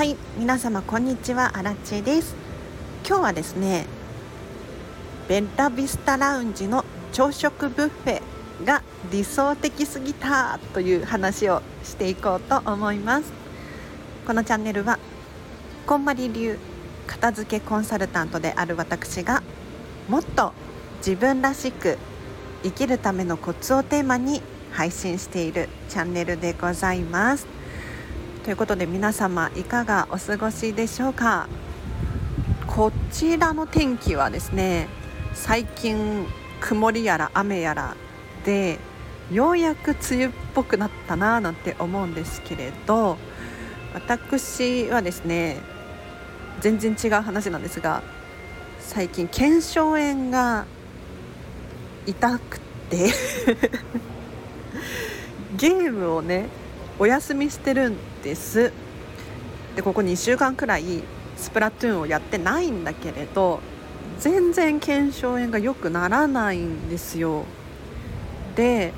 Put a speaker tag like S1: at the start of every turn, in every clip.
S1: はい皆様こんにちは。アラチェです。今日はですねベッラビスタラウンジの朝食ブッフェが理想的すぎたという話をしていこうと思います。このチャンネルはこんまり流片付けコンサルタントである私がもっと自分らしく生きるためのコツをテーマに配信しているチャンネルでございます。ということで皆様いかがお過ごしでしょうか？こちらの天気はですね最近曇りやら雨やらでようやく梅雨っぽくなったななんて思うんですけれど私はですね全然違う話なんですが最近腱鞘炎が痛くて ゲームをねお休みしてるんです。でここ2週間くらいスプラトゥーンをやってないんだけれど全然腱鞘炎が良くならないんですよ。で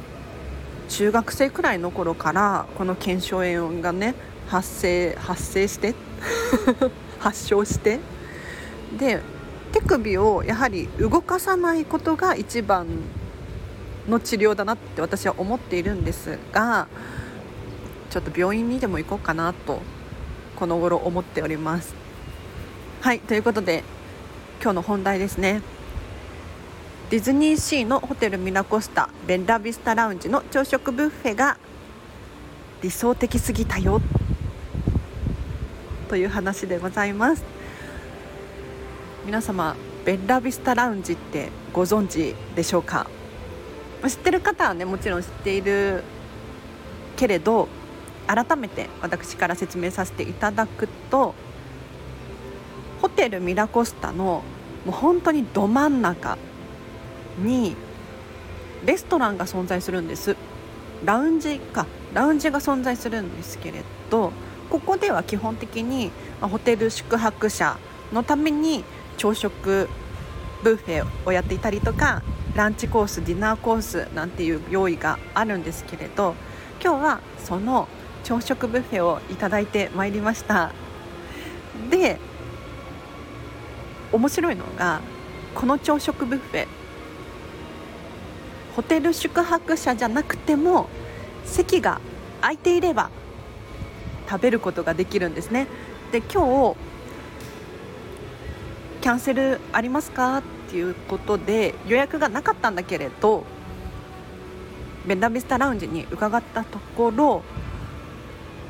S1: 中学生くらいの頃からこの腱鞘炎がね発生発生して 発症してで手首をやはり動かさないことが一番の治療だなって私は思っているんですがちょっと病院にでも行こうかなとこの頃思っております。はいということで今日の本題ですね。ディズニーシーのホテルミラコスタベンラビスタラウンジの朝食ブッフェが理想的すぎたよという話でございます。皆様ベンラビスタラウンジってご存知でしょうか？知ってる方はねもちろん知っているけれど改めて私から説明させていただくとホテルミラコスタのもう本当にど真ん中にレストランが存在するんです。ラウンジかラウンジが存在するんですけれどここでは基本的にホテル宿泊者のために朝食ブッフェをやっていたりとかランチコースディナーコースなんていう用意があるんですけれど今日はその朝食ブッフェをいただいてまいりました。で面白いのがこの朝食ブッフェホテル宿泊者じゃなくても席が空いていれば食べることができるんですね。で今日キャンセルありますか？っていうことで予約がなかったんだけれどベンダビスタラウンジに伺ったところ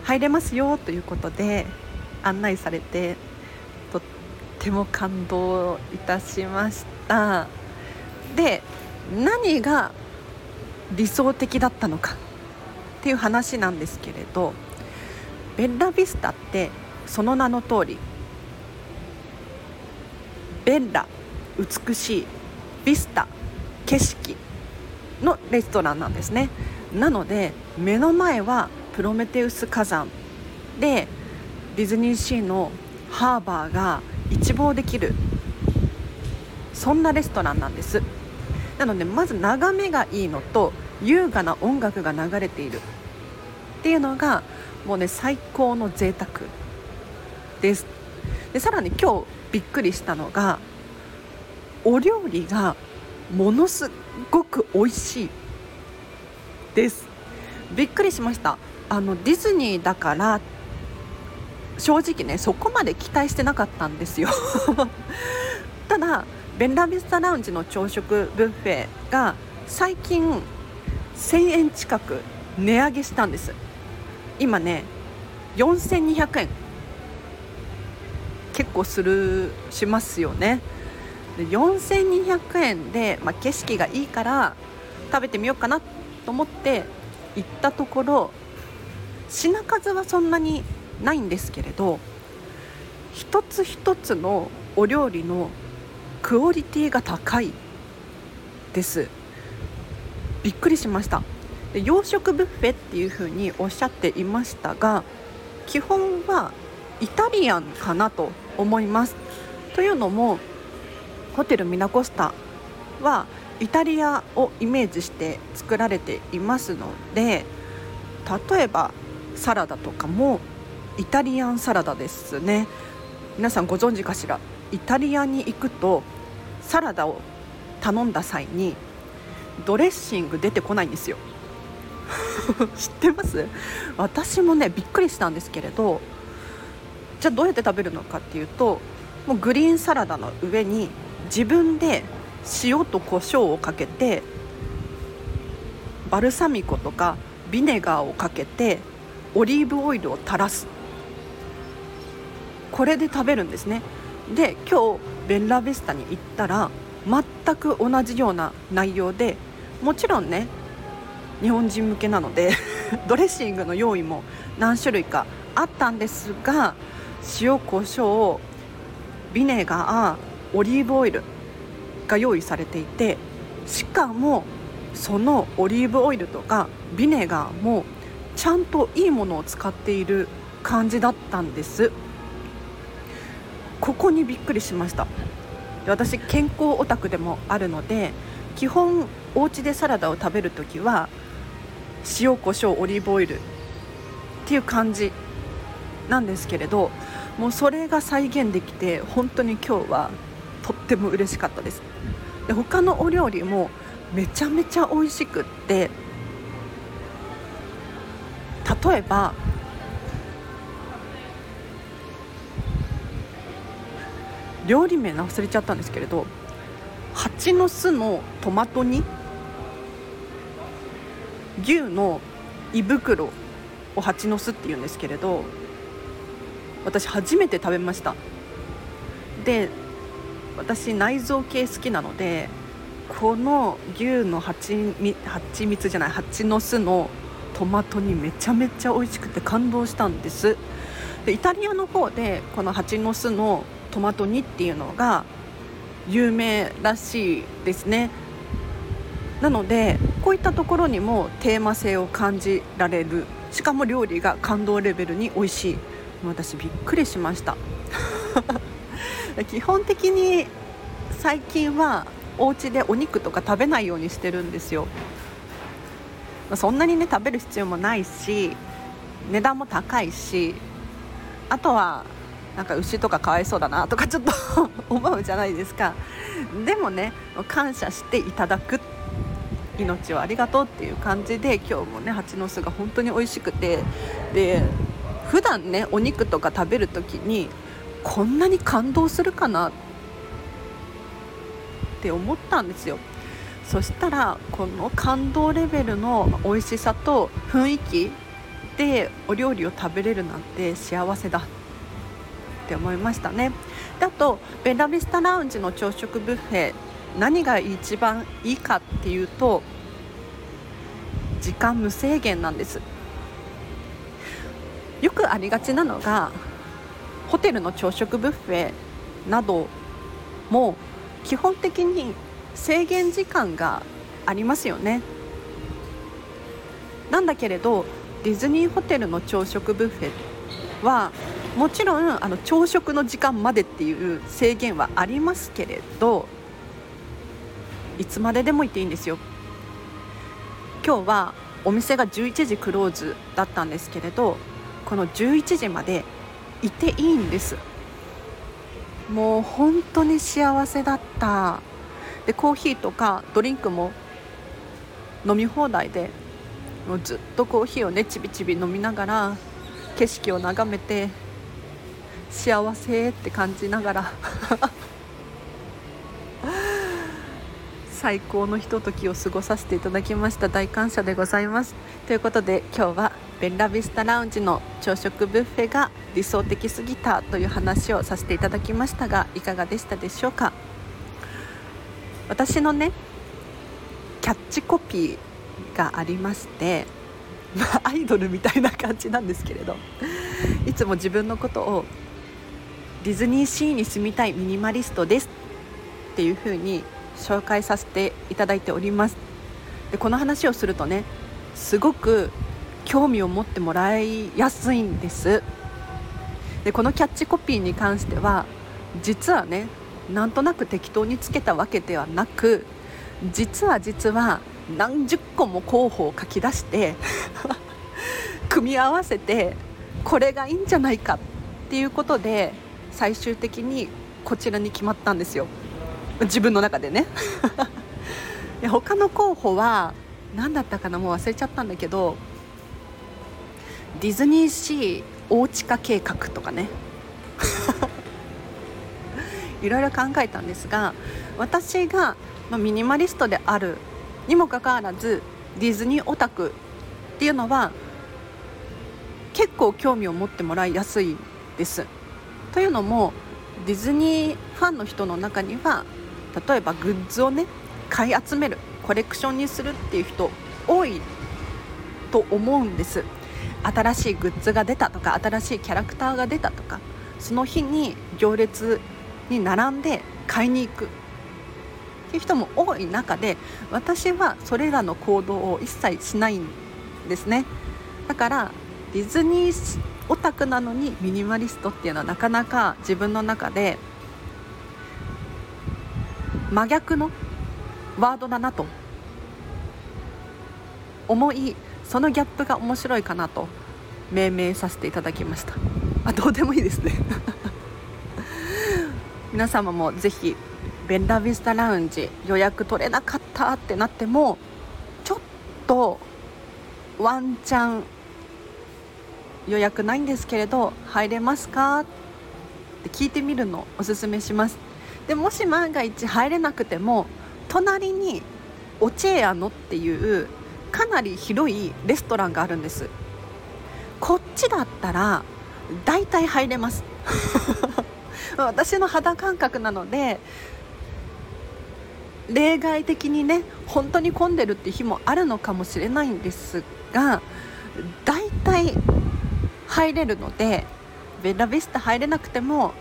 S1: 入れますよということで案内されてとっても感動いたしました。で何が理想的だったのかっていう話なんですけれどベッラビスタってその名の通りベッラ美しいビスタ景色のレストランなんですね。なので目の前はプロメテウス火山。でディズニーシーのハーバーが一望できる。そんなレストランなんです。なのでまず眺めがいいのと優雅な音楽が流れている。っていうのがもうね最高の贅沢。です。でさらに今日びっくりしたのがお料理がものすごく美味しい。です。びっくりしました。あのディズニーだから正直ねそこまで期待してなかったんですよ。ただベンラビスタラウンジの朝食ブッフェが最近1000円近く値上げしたんです。今ね4200円。結構するしますよね。4200円で、まあ、景色がいいから食べてみようかなと思って行ったところ品数はそんなにないんですけれど一つ一つのお料理のクオリティが高いです。びっくりしました。で洋食ブッフェっていう風におっしゃっていましたが基本はイタリアンかなと思います。というのもホテルミナコスタはイタリアをイメージして作られていますので例えばサラダとかもイタリアンサラダですね。皆さんご存知かしら？イタリアに行くとサラダを頼んだ際にドレッシング出てこないんですよ。知ってます？私もねびっくりしたんですけれどじゃあどうやって食べるのかっていうともうグリーンサラダの上に自分で塩と胡椒をかけてバルサミコとかビネガーをかけてオリーブオイルを垂らす。これで食べるんですね。で今日ベンラビスタに行ったら全く同じような内容でもちろんね日本人向けなので ドレッシングの用意も何種類かあったんですが塩コショウビネガーオリーブオイルが用意されていてしかもそのオリーブオイルとかビネガーもちゃんといいものを使っている感じだったんです。ここにびっくりしました。私健康オタクでもあるので基本お家でサラダを食べるときは塩コショウオリーブオイルっていう感じなんですけれどもうそれが再現できて本当に今日はとっても嬉しかったです。で他のお料理もめちゃめちゃ美味しくって例えば料理名忘れちゃったんですけれど蜂の巣のトマト煮？牛の胃袋を蜂の巣っていうんですけれど私初めて食べました。で私内臓系好きなのでこの牛の蜂蜂蜜じゃない蜂の巣のトマトにめちゃめちゃ美味しくて感動したんです。でイタリアの方でこの蜂の巣のトマト煮っていうのが有名らしいですね。なのでこういったところにもテーマ性を感じられる。しかも料理が感動レベルに美味しい私びっくりしました。基本的に最近はお家でお肉とか食べないようにしてるんですよ。そんなにね食べる必要もないし値段も高いしあとはなんか牛とかかわいそうだなとかちょっと 思うじゃないですか。でもね感謝していただく命をありがとうっていう感じで今日もね蜂の巣が本当に美味しくてで普段ねお肉とか食べる時にこんなに感動するかなって思ったんですよ。そしたらこの感動レベルの美味しさと雰囲気でお料理を食べれるなんて幸せだ。って思いましたね。であとベラビスタラウンジの朝食ブッフェ何が一番いいかっていうと時間無制限なんです。よくありがちなのがホテルの朝食ブッフェなども基本的に制限時間がありますよね。なんだけれどディズニーホテルの朝食ブッフェはもちろんあの朝食の時間までっていう制限はありますけれどいつまででも行っていいんですよ。今日はお店が11時クローズだったんですけれどこの11時までいていいんです。もう本当に幸せだった。でコーヒーとかドリンクも飲み放題でもうずっとコーヒーをねちびちび飲みながら景色を眺めて幸せって感じながら 最高のひとときを過ごさせていただきました。大感謝でございます。ということで今日はベンラビスタラウンジの朝食ブッフェが理想的すぎたという話をさせていただきましたがいかがでしたでしょうか？私のねキャッチコピーがありまして まあ、アイドルみたいな感じなんですけれどいつも自分のことをディズニーシーに住みたいミニマリストですっていう風に紹介させていただいております。でこの話をするとねすごく興味を持ってもらいやすいんです。でこのキャッチコピーに関しては実はねなんとなく適当につけたわけではなく実は実は何十個も候補を書き出して 組み合わせてこれがいいんじゃないかっていうことで最終的にこちらに決まったんですよ。自分の中でね。他の候補は何だったかなもう忘れちゃったんだけどディズニーシー大地下計画とかね。いろいろ考えたんですが私が、まミニマリストであるにもかかわらずディズニーオタクっていうのは結構興味を持ってもらいやすいです。というのもディズニーファンの人の中には例えばグッズをね買い集めるコレクションにするっていう人多いと思うんです新しいグッズが出たとか新しいキャラクターが出たとかその日に行列に並んで買いに行く。っていう人も多い中で私はそれらの行動を一切しないんですね。だからディズニーオタクなのにミニマリストっていうのはなかなか自分の中で真逆のワードだなと。思いそのギャップが面白いかなと命名させていただきました。あどうでもいいですね。皆様もぜひベンダービスタラウンジ予約取れなかったってなってもちょっとワンチャン予約ないんですけれど入れますか？って聞いてみるのおすすめします。でもし万が一入れなくても隣にオチェアノっていうかなり広いレストランがあるんです。こっちだったら大体入れます。私の肌感覚なので例外的にね本当に混んでるって日もあるのかもしれないんですが大体入れるのでベラビスタ入れなくても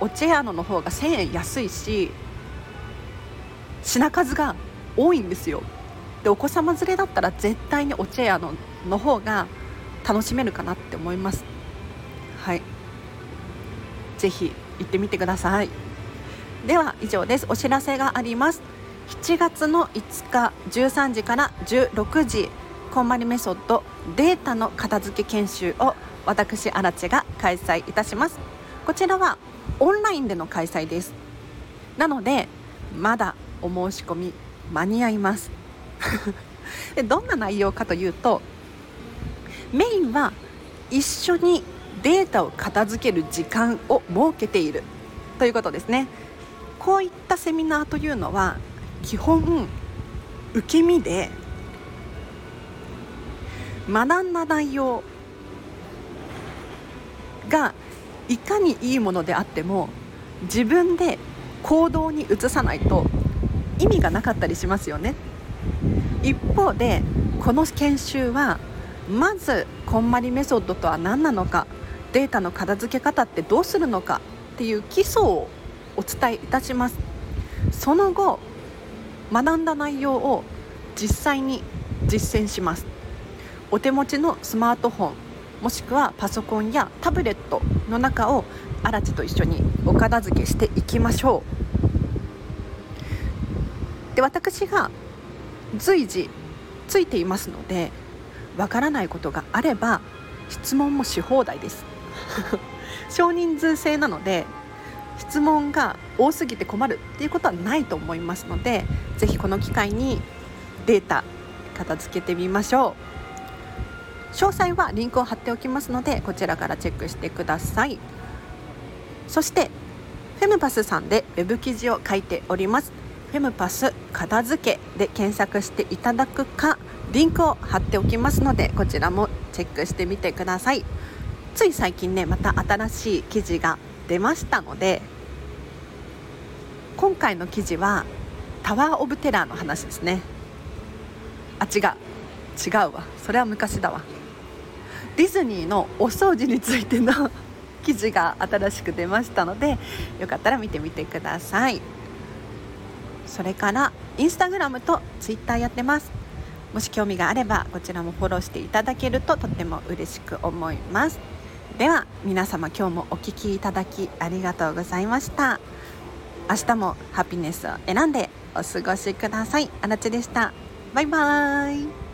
S1: オチェアノの方が1000円安いし品数が多いんですよ。でお子様連れだったら絶対にオチェアノの方が楽しめるかなって思います。はい。ぜひ行ってみてください。では以上です。お知らせがあります。7月の5日13時から16時こんまりメソッドデータの片付け研修を私アラチが開催いたします。こちらはオンラインでの開催です。なのでまだお申し込み間に合います。でどんな内容かというとメインは一緒にデータを片付ける時間を設けているということですね。こういったセミナーというのは基本受け身で学んだ内容がいかにいいものであっても自分で行動に移さないと意味がなかったりしますよね。一方でこの研修はまずこんまりメソッドとは何なのかデータの片付け方ってどうするのかっていう基礎をお伝えいたします。その後学んだ内容を実際に実践します。お手持ちのスマートフォンもしくはパソコンやタブレットの中をアラチと一緒にお片付けしていきましょう。で私が随時ついていますのでわからないことがあれば質問もし放題です。少人数制なので質問が多すぎて困るっていうことはないと思いますのでぜひこの機会にデータ片付けてみましょう。詳細はリンクを貼っておきますのでこちらからチェックしてください。そしてフェムパスさんでウェブ記事を書いております。フェムパス片付けで検索していただくかリンクを貼っておきますのでこちらもチェックしてみてください。つい最近ねまた新しい記事が出ましたので今回の記事はタワー・オブ・テラーの話ですね。あ違う。違うわ。それは昔だわ。ディズニーのお掃除についての記事が新しく出ましたのでよかったら見てみてください。それからインスタグラムとツイッターやってます。もし興味があればこちらもフォローしていただけるととっても嬉しく思います。では皆様今日もお聴きいただきありがとうございました。明日もハピネスを選んでお過ごしください。あらちでした。バイバーイ。